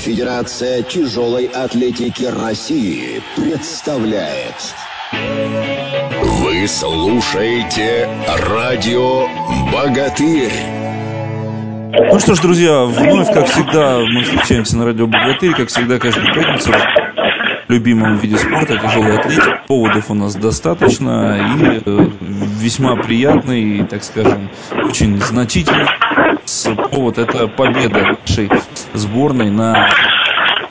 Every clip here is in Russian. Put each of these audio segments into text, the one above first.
Федерация тяжелой атлетики России представляет. Вы слушаете радио «Богатырь». Ну что ж, друзья, вновь, как всегда, мы встречаемся на радио «Богатырь», как всегда, каждую пятницу в любимом виде спорта, тяжелой атлетики. Поводов у нас достаточно и э, весьма приятный, так скажем, очень значительный повод – это победа нашей сборной на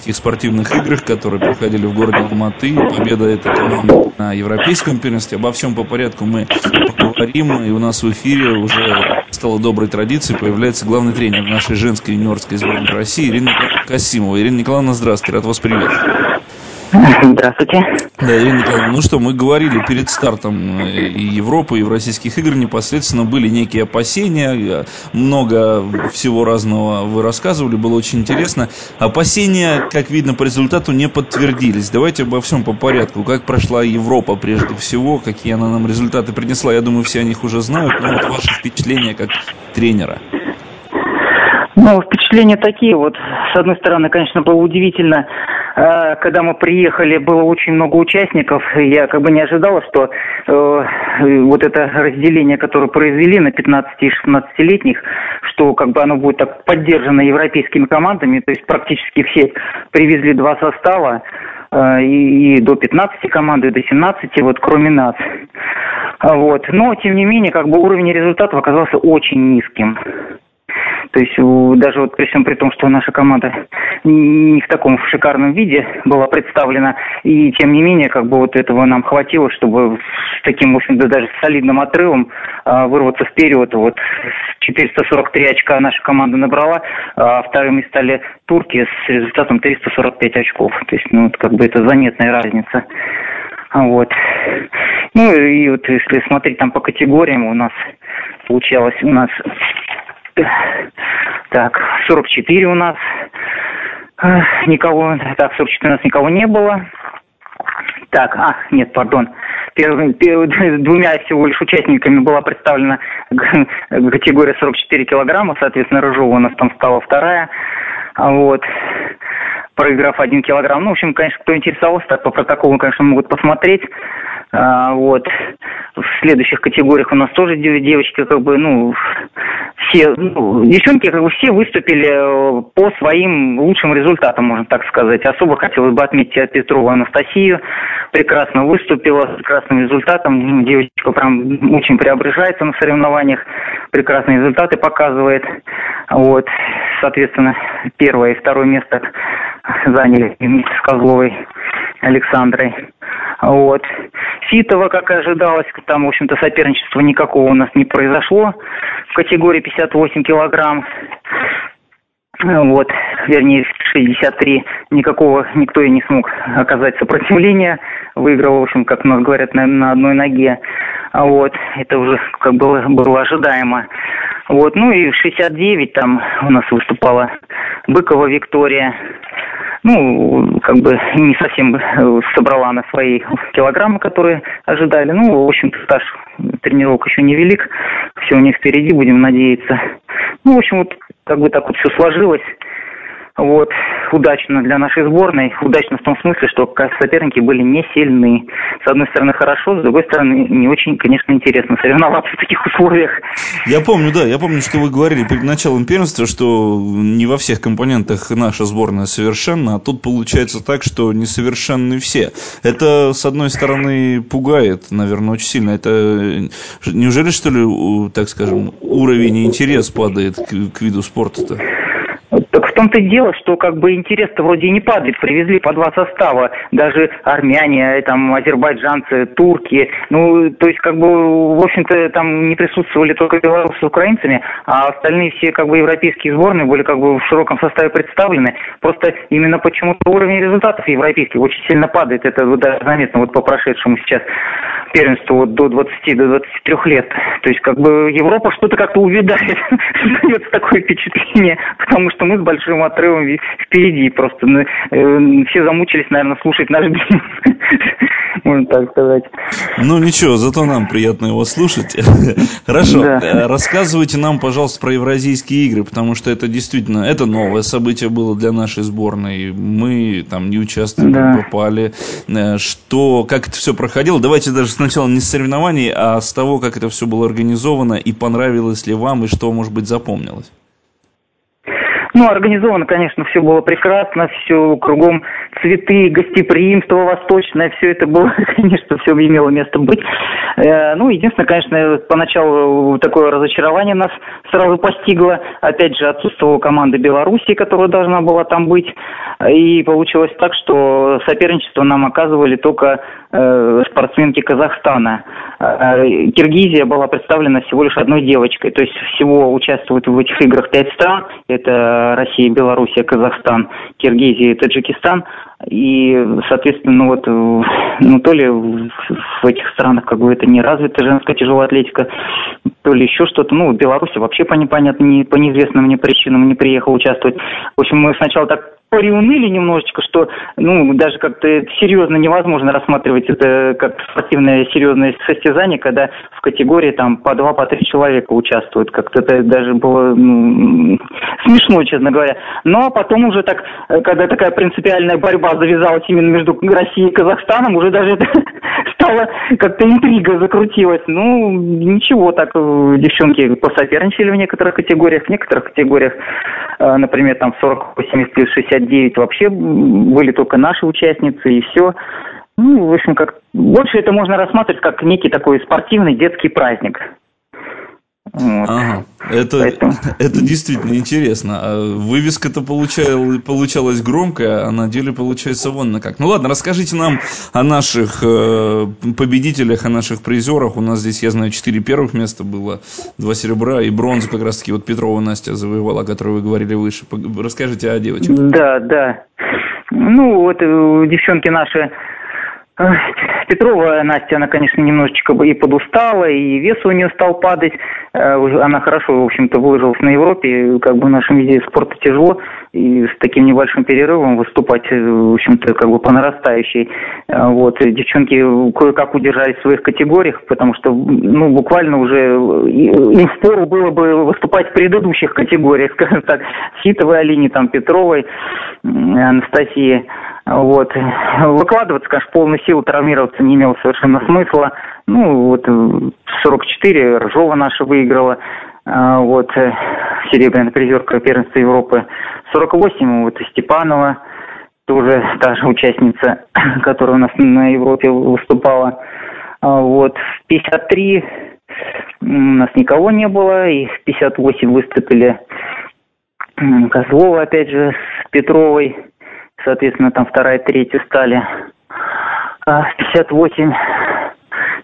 этих спортивных играх, которые проходили в городе Алматы. Победа этой команды на европейском первенстве. Обо всем по порядку мы поговорим. И у нас в эфире уже стала доброй традицией. Появляется главный тренер нашей женской юниорской сборной России Ирина Касимова. Ирина Николаевна, здравствуйте. Рад вас приветствовать. Здравствуйте. Да, Ирина Николаевна, ну что, мы говорили перед стартом э, и Европы, и Российских игр непосредственно были некие опасения, много всего разного вы рассказывали, было очень интересно. Опасения, как видно по результату, не подтвердились. Давайте обо всем по порядку. Как прошла Европа прежде всего, какие она нам результаты принесла, я думаю, все о них уже знают, но вот ваши впечатления как тренера. Ну, впечатления такие вот. С одной стороны, конечно, было удивительно, э, когда мы приехали, было очень много участников. Я как бы не ожидала, что э, вот это разделение, которое произвели на 15 и 16-летних, что как бы оно будет так поддержано европейскими командами. То есть практически все привезли два состава э, и, и до 15 команд, и до 17, вот кроме нас. Вот. Но, тем не менее, как бы уровень результатов оказался очень низким. То есть даже вот при всем при том, что наша команда не в таком шикарном виде была представлена, и тем не менее, как бы вот этого нам хватило, чтобы с таким, в общем-то, даже солидным отрывом а, вырваться вперед. Вот 443 очка наша команда набрала, а вторыми стали турки с результатом 345 очков. То есть, ну, вот как бы это заметная разница. Вот. Ну и вот если смотреть там по категориям, у нас получалось у нас так, 44 у нас. Никого, так, 44 у нас никого не было. Так, а, нет, пардон. Первым, первым, двумя всего лишь участниками была представлена категория 44 килограмма, соответственно, Рыжова у нас там стала вторая. Вот проиграв один килограмм. Ну, в общем, конечно, кто интересовался, так по протоколу, конечно, могут посмотреть. А, вот. В следующих категориях у нас тоже девочки, как бы, ну, все, ну, девчонки, как бы, все выступили э, по своим лучшим результатам, можно так сказать. Особо хотелось бы отметить Петрову Анастасию. Прекрасно выступила, с прекрасным результатом. Девочка прям очень преображается на соревнованиях. Прекрасные результаты показывает. Вот. Соответственно, первое и второе место заняли вместе с Козловой Александрой. Вот. Ситова, как и ожидалось, там, в общем-то, соперничества никакого у нас не произошло в категории 58 килограмм. Вот, вернее, 63. Никакого, никто и не смог оказать сопротивление. Выиграл, в общем, как у нас говорят, на, на одной ноге. Вот, это уже как было, было ожидаемо. Вот, ну и в 69 там у нас выступала Быкова Виктория ну, как бы не совсем э, собрала на свои килограммы, которые ожидали. Ну, в общем-то, стаж тренировок еще не велик. Все у них впереди, будем надеяться. Ну, в общем, вот как бы так вот все сложилось. Вот, удачно для нашей сборной. Удачно в том смысле, что соперники были не сильны. С одной стороны хорошо, с другой стороны не очень, конечно, интересно соревноваться в таких условиях. Я помню, да, я помню, что вы говорили перед началом первенства, что не во всех компонентах наша сборная совершенна, а тут получается так, что несовершенны все. Это, с одной стороны, пугает, наверное, очень сильно. Это неужели, что ли, так скажем, уровень и интерес падает к, к виду спорта-то? Так в том-то и дело, что как бы интерес-то вроде не падает. Привезли по два состава, даже армяне, там, азербайджанцы, турки. Ну, то есть, как бы, в общем-то, там не присутствовали только белорусы с украинцами, а остальные все, как бы, европейские сборные были, как бы, в широком составе представлены. Просто именно почему-то уровень результатов европейских очень сильно падает. Это вот даже заметно вот по прошедшему сейчас первенству вот до 20, до 23 лет. То есть, как бы, Европа что-то как-то увядает. Дается такое впечатление, потому что мы с большим отрывом впереди. Просто э, все замучились, наверное, слушать наш. Можно так сказать. Ну ничего, зато нам приятно его слушать. Хорошо. Да. Э, рассказывайте нам, пожалуйста, про Евразийские игры, потому что это действительно, это новое событие было для нашей сборной. Мы там не участвовали, да. попали. Э, что, как это все проходило? Давайте даже сначала не с соревнований, а с того, как это все было организовано и понравилось ли вам, и что, может быть, запомнилось. Ну, организовано, конечно, все было прекрасно, все кругом цветы, гостеприимство восточное, все это было, конечно, все имело место быть. Э, ну, единственное, конечно, поначалу такое разочарование нас сразу постигло. Опять же, отсутствовала команда Беларуси, которая должна была там быть. И получилось так, что соперничество нам оказывали только э, спортсменки Казахстана. Э, Киргизия была представлена всего лишь одной девочкой. То есть всего участвуют в этих играх пять стран. Это Россия, Белоруссия, Казахстан, Киргизия Таджикистан. И, соответственно, ну вот, ну то ли в этих странах как бы это не развита женская тяжелая атлетика, то ли еще что-то. Ну, Беларусь вообще по непонятным, не, по неизвестным мне причинам не приехал участвовать. В общем, мы сначала так приуныли немножечко, что ну даже как-то серьезно невозможно рассматривать это как спортивное серьезное состязание, когда в категории там по два, по три человека участвуют. Как-то это даже было ну, смешно, честно говоря. Но ну, а потом уже так, когда такая принципиальная борьба завязалась именно между Россией и Казахстаном, уже даже это стало как-то интрига закрутилась. Ну, ничего, так девчонки посоперничали в некоторых категориях, в некоторых категориях, э, например, там 48 плюс 60 59 вообще были только наши участницы, и все. Ну, в общем, как больше это можно рассматривать как некий такой спортивный детский праздник. Вот. Ага. Это, Поэтому... это действительно интересно. А вывеска-то получал, получалась громкая, а на деле получается вон на как. Ну ладно, расскажите нам о наших э, победителях, о наших призерах. У нас здесь, я знаю, четыре первых места было, два серебра и бронзу как раз-таки вот Петрова Настя завоевала, о которой вы говорили выше. Расскажите о девочках. Да, да. Ну, вот э, девчонки наши Петрова Настя, она, конечно, немножечко и подустала, и вес у нее стал падать. Э, она хорошо, в общем-то, выложилась на Европе. Как бы в нашем виде спорта тяжело. И с таким небольшим перерывом выступать, э, в общем-то, как бы по нарастающей. Э, вот. Девчонки кое-как удержались в своих категориях, потому что, ну, буквально уже им впору было бы выступать в предыдущих категориях, скажем так. Ситовой Алине, там, Петровой, Анастасии. Вот. Выкладываться, конечно, полную силу травмироваться не имело совершенно смысла. Ну, вот 44 Ржова наша выиграла. А, вот, э, серебряная призерка первенства Европы. 48 вот Степанова, тоже та же участница, которая у нас на Европе выступала. А, вот, 53 у нас никого не было, и в 58 выступили Козлова, опять же, с Петровой соответственно, там вторая, третья стали. А в 58,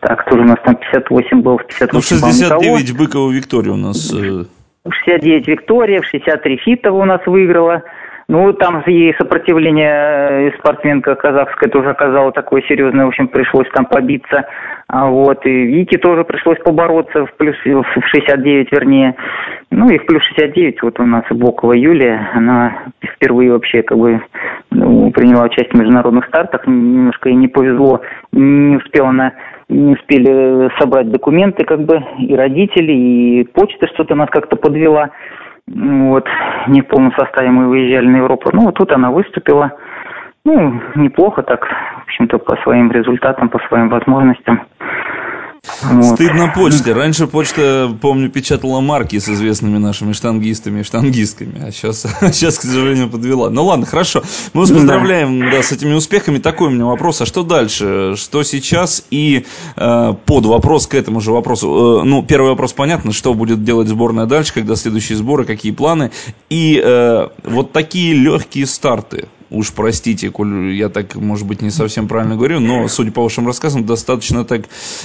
так, тоже у нас там 58 был, в 58 Ну, 69 Быкова Виктория у нас. Э... 69 Виктория, в 63 Фитова у нас выиграла. Ну, там и сопротивление э, спортсменка казахская тоже оказала такое серьезное, в общем, пришлось там побиться. А вот, и Вики тоже пришлось побороться в плюс, в 69, вернее. Ну, и в плюс 69 вот у нас Бокова Юлия, она впервые вообще как бы ну, приняла участие в международных стартах, немножко ей не повезло, не успела она не успели собрать документы, как бы, и родители, и почта что-то нас как-то подвела. Вот, не в полном составе мы выезжали на Европу. Ну, вот тут она выступила. Ну, неплохо так, в общем-то, по своим результатам, по своим возможностям. Вот. Стыдно почте. Раньше почта, помню, печатала марки с известными нашими штангистами и штангистками, а сейчас, а сейчас, к сожалению, подвела. Ну ладно, хорошо. Мы вас поздравляем да. Да, с этими успехами. Такой у меня вопрос. А что дальше? Что сейчас? И э, под вопрос к этому же вопросу. Э, ну, первый вопрос понятно, что будет делать сборная дальше, когда следующие сборы, какие планы. И э, вот такие легкие старты уж простите, коль я так, может быть, не совсем правильно говорю, но, судя по вашим рассказам, достаточно так,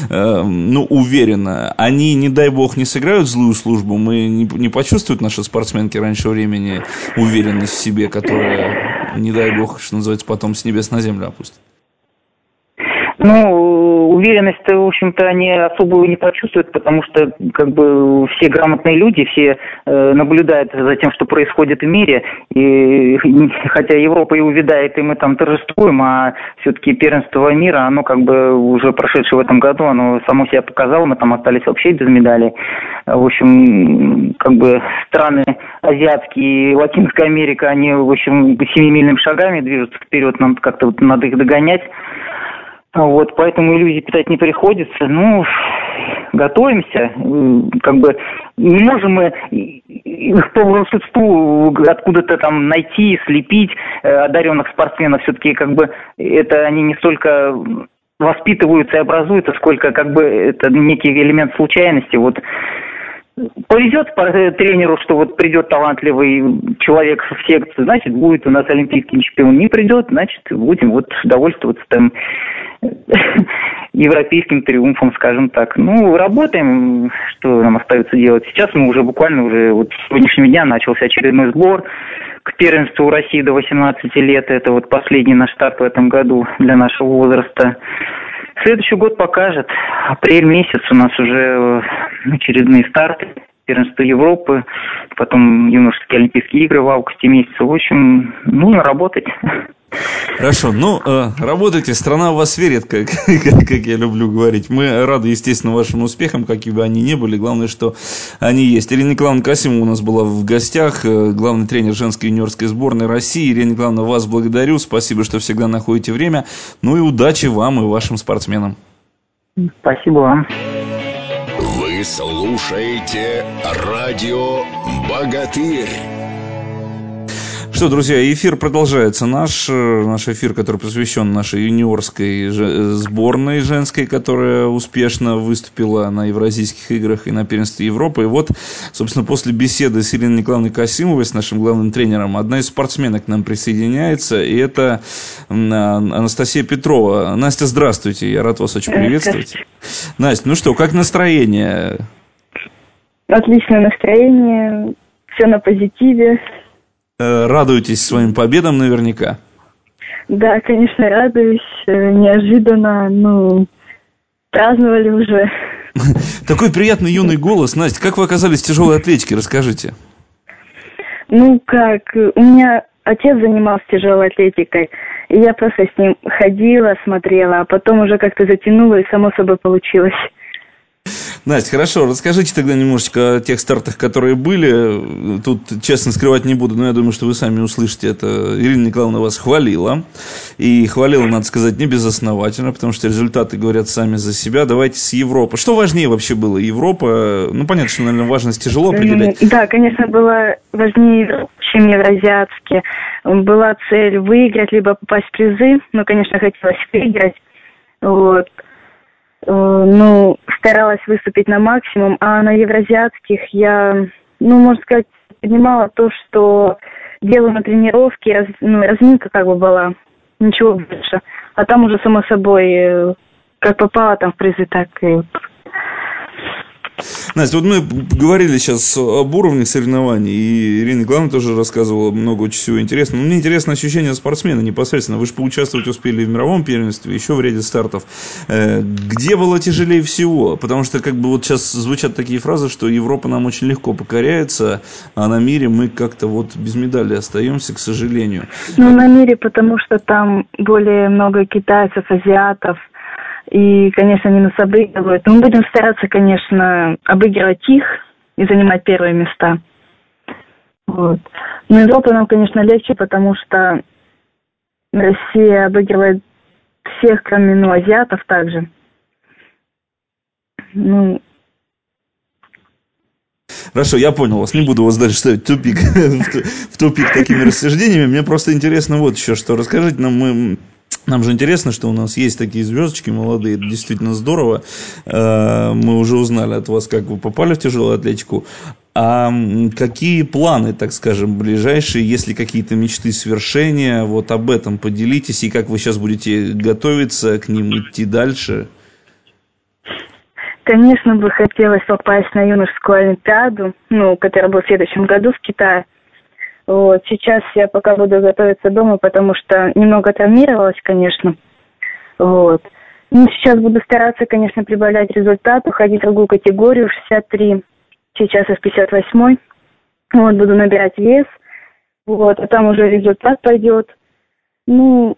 э, ну, уверенно. Они, не дай бог, не сыграют злую службу, мы не, не почувствуют наши спортсменки раньше времени уверенность в себе, которая, не дай бог, что называется, потом с небес на землю опустит. Ну, уверенность, в общем-то, они особую не почувствуют, потому что как бы все грамотные люди, все э, наблюдают за тем, что происходит в мире, и хотя Европа и увядает, и мы там торжествуем, а все-таки первенство мира, оно как бы уже прошедшее в этом году, оно само себя показало, мы там остались вообще без медалей. В общем, как бы страны азиатские и Латинская Америка, они, в общем, семимильными шагами движутся вперед, нам как-то вот надо их догонять. Вот, поэтому иллюзий питать не приходится. Ну, готовимся. Как бы не можем мы их по волшебству откуда-то там найти, слепить э, одаренных спортсменов. Все-таки как бы это они не столько воспитываются и образуются, сколько как бы это некий элемент случайности. Вот повезет тренеру, что вот придет талантливый человек в секцию, значит, будет у нас олимпийский чемпион. Не придет, значит, будем вот довольствоваться там европейским триумфом, скажем так. Ну, работаем, что нам остается делать. Сейчас мы уже буквально уже вот с сегодняшнего дня начался очередной сбор к первенству России до 18 лет. Это вот последний наш старт в этом году для нашего возраста. Следующий год покажет. Апрель месяц у нас уже э, очередные старты. Первенство Европы, потом юношеские Олимпийские игры в августе месяце. В общем, нужно работать. Хорошо, ну, э, работайте, страна в вас верит, как, как, как я люблю говорить. Мы рады, естественно, вашим успехам, какие бы они ни были. Главное, что они есть. Ирина Николаевна Касимова у нас была в гостях, э, главный тренер женской юниорской сборной России. Ирина Николаевна, вас благодарю. Спасибо, что всегда находите время. Ну и удачи вам и вашим спортсменам. Спасибо вам. Вы слушаете радио «Богатырь». Что, друзья, эфир продолжается. Наш, э, наш эфир, который посвящен нашей юниорской сборной женской, которая успешно выступила на Евразийских играх и на первенстве Европы. И вот, собственно, после беседы с Ириной Николаевной Касимовой, с нашим главным тренером, одна из спортсменок к нам присоединяется, и это Анастасия Петрова. Настя, здравствуйте, я рад вас очень приветствовать. Настя, ну что, как настроение? Отличное настроение, все на позитиве. Э, радуетесь своим победам наверняка. Да, конечно, радуюсь. Э, неожиданно, ну, праздновали уже. Такой приятный юный голос. Настя, как вы оказались в тяжелой атлетике? Расскажите. Ну, как, у меня отец занимался тяжелой атлетикой, и я просто с ним ходила, смотрела, а потом уже как-то затянула, и само собой получилось. Настя, хорошо, расскажите тогда немножечко о тех стартах, которые были. Тут, честно, скрывать не буду, но я думаю, что вы сами услышите это. Ирина Николаевна вас хвалила. И хвалила, надо сказать, не безосновательно, потому что результаты говорят сами за себя. Давайте с Европы. Что важнее вообще было? Европа? Ну, понятно, что, наверное, важность тяжело определять. Да, конечно, было важнее, чем евразиатские. Была цель выиграть, либо попасть в призы. Ну, конечно, хотелось выиграть. Вот. Э, ну, старалась выступить на максимум, а на евразиатских я, ну, можно сказать, понимала то, что делаю на тренировке, раз, ну, разминка как бы была, ничего больше. А там уже, само собой, э, как попала там в призы, так и Настя, вот мы говорили сейчас об уровне соревнований, и Ирина Николаевна тоже рассказывала много очень всего интересного. Но мне интересно ощущение спортсмена непосредственно. Вы же поучаствовать успели в мировом первенстве, еще в ряде стартов. Э, где было тяжелее всего? Потому что как бы вот сейчас звучат такие фразы, что Европа нам очень легко покоряется, а на мире мы как-то вот без медали остаемся, к сожалению. Ну, на мире, потому что там более много китайцев, азиатов – и, конечно, они нас обыгрывают. мы будем стараться, конечно, обыгрывать их и занимать первые места. Вот. Но Европа нам, конечно, легче, потому что Россия обыгрывает всех, кроме ну, азиатов также. Ну, Хорошо, я понял вас. Не буду вас дальше ставить в тупик, в тупик такими рассуждениями. Мне просто интересно вот еще что. Расскажите нам, мы нам же интересно, что у нас есть такие звездочки молодые, это действительно здорово. Э, мы уже узнали от вас, как вы попали в тяжелую атлетику. А какие планы, так скажем, ближайшие, если какие-то мечты свершения, вот об этом поделитесь, и как вы сейчас будете готовиться к ним, идти дальше? Конечно, бы хотелось попасть на юношескую олимпиаду, ну, которая будет в следующем году в Китае. Вот. Сейчас я пока буду готовиться дома, потому что немного травмировалась, конечно. Вот. Ну, сейчас буду стараться, конечно, прибавлять результат, уходить в другую категорию, 63. Сейчас я в 58. Вот, буду набирать вес. Вот, а там уже результат пойдет. Ну,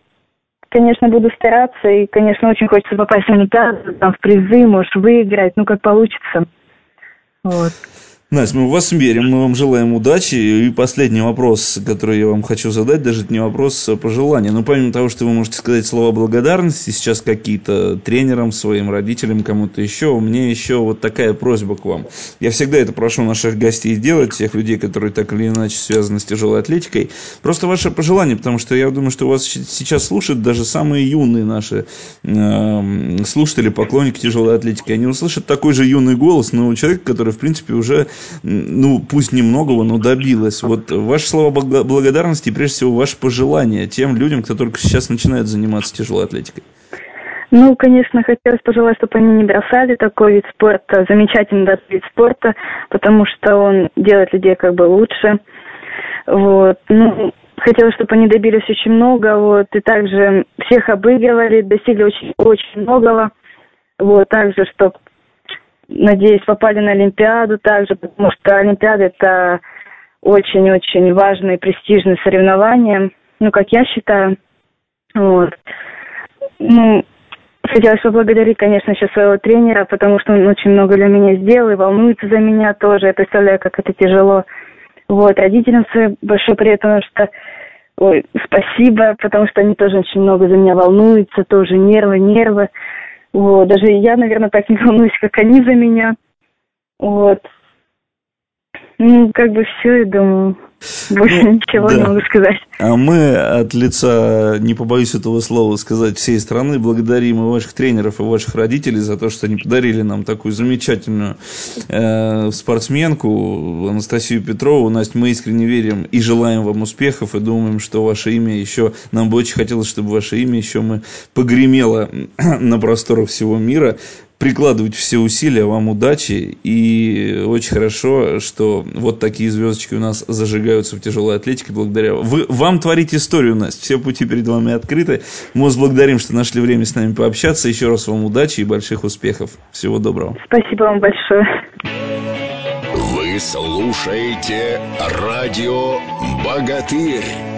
конечно, буду стараться, и, конечно, очень хочется попасть в Олимпиаду, там, в призы, может, выиграть, ну, как получится. Вот. Настя, мы в вас верим, мы вам желаем удачи. И последний вопрос, который я вам хочу задать, даже это не вопрос, а пожелания. Но помимо того, что вы можете сказать слова благодарности сейчас какие-то тренерам, своим родителям, кому-то еще, у меня еще вот такая просьба к вам. Я всегда это прошу наших гостей делать, тех людей, которые так или иначе связаны с тяжелой атлетикой. Просто ваше пожелание, потому что я думаю, что вас сейчас слушают даже самые юные наши э, слушатели, поклонники тяжелой атлетики. Они услышат такой же юный голос, но у человека, который, в принципе, уже ну, пусть немногого, но добилась. Вот ваши слова благодарности и, прежде всего, ваши пожелания тем людям, кто только сейчас начинает заниматься тяжелой атлетикой. Ну, конечно, хотелось пожелать, чтобы они не бросали такой вид спорта, замечательный вид спорта, потому что он делает людей как бы лучше. Вот. Ну, хотелось, чтобы они добились очень много, вот, и также всех обыгрывали, достигли очень, очень многого. Вот, также, чтобы надеюсь, попали на Олимпиаду также, потому что Олимпиада это очень-очень важные и престижные соревнования, ну, как я считаю. Вот. Ну, хотелось поблагодарить, конечно, еще своего тренера, потому что он очень много для меня сделал и волнуется за меня тоже. Я представляю, как это тяжело. Вот, родителям своим большой привет, потому что ой, спасибо, потому что они тоже очень много за меня волнуются, тоже нервы, нервы. Вот, даже я, наверное, так не волнуюсь, как они за меня. Вот. Ну, как бы все, я думаю, больше ну, ничего да. не могу сказать. А мы от лица, не побоюсь этого слова сказать, всей страны благодарим и ваших тренеров, и ваших родителей за то, что они подарили нам такую замечательную э, спортсменку Анастасию Петрову. Настя, мы искренне верим и желаем вам успехов, и думаем, что ваше имя еще, нам бы очень хотелось, чтобы ваше имя еще мы погремело на просторах всего мира прикладывайте все усилия, вам удачи. И очень хорошо, что вот такие звездочки у нас зажигаются в тяжелой атлетике благодаря вы, вам творить историю, Настя. Все пути перед вами открыты. Мы вас благодарим, что нашли время с нами пообщаться. Еще раз вам удачи и больших успехов. Всего доброго. Спасибо вам большое. Вы слушаете радио «Богатырь».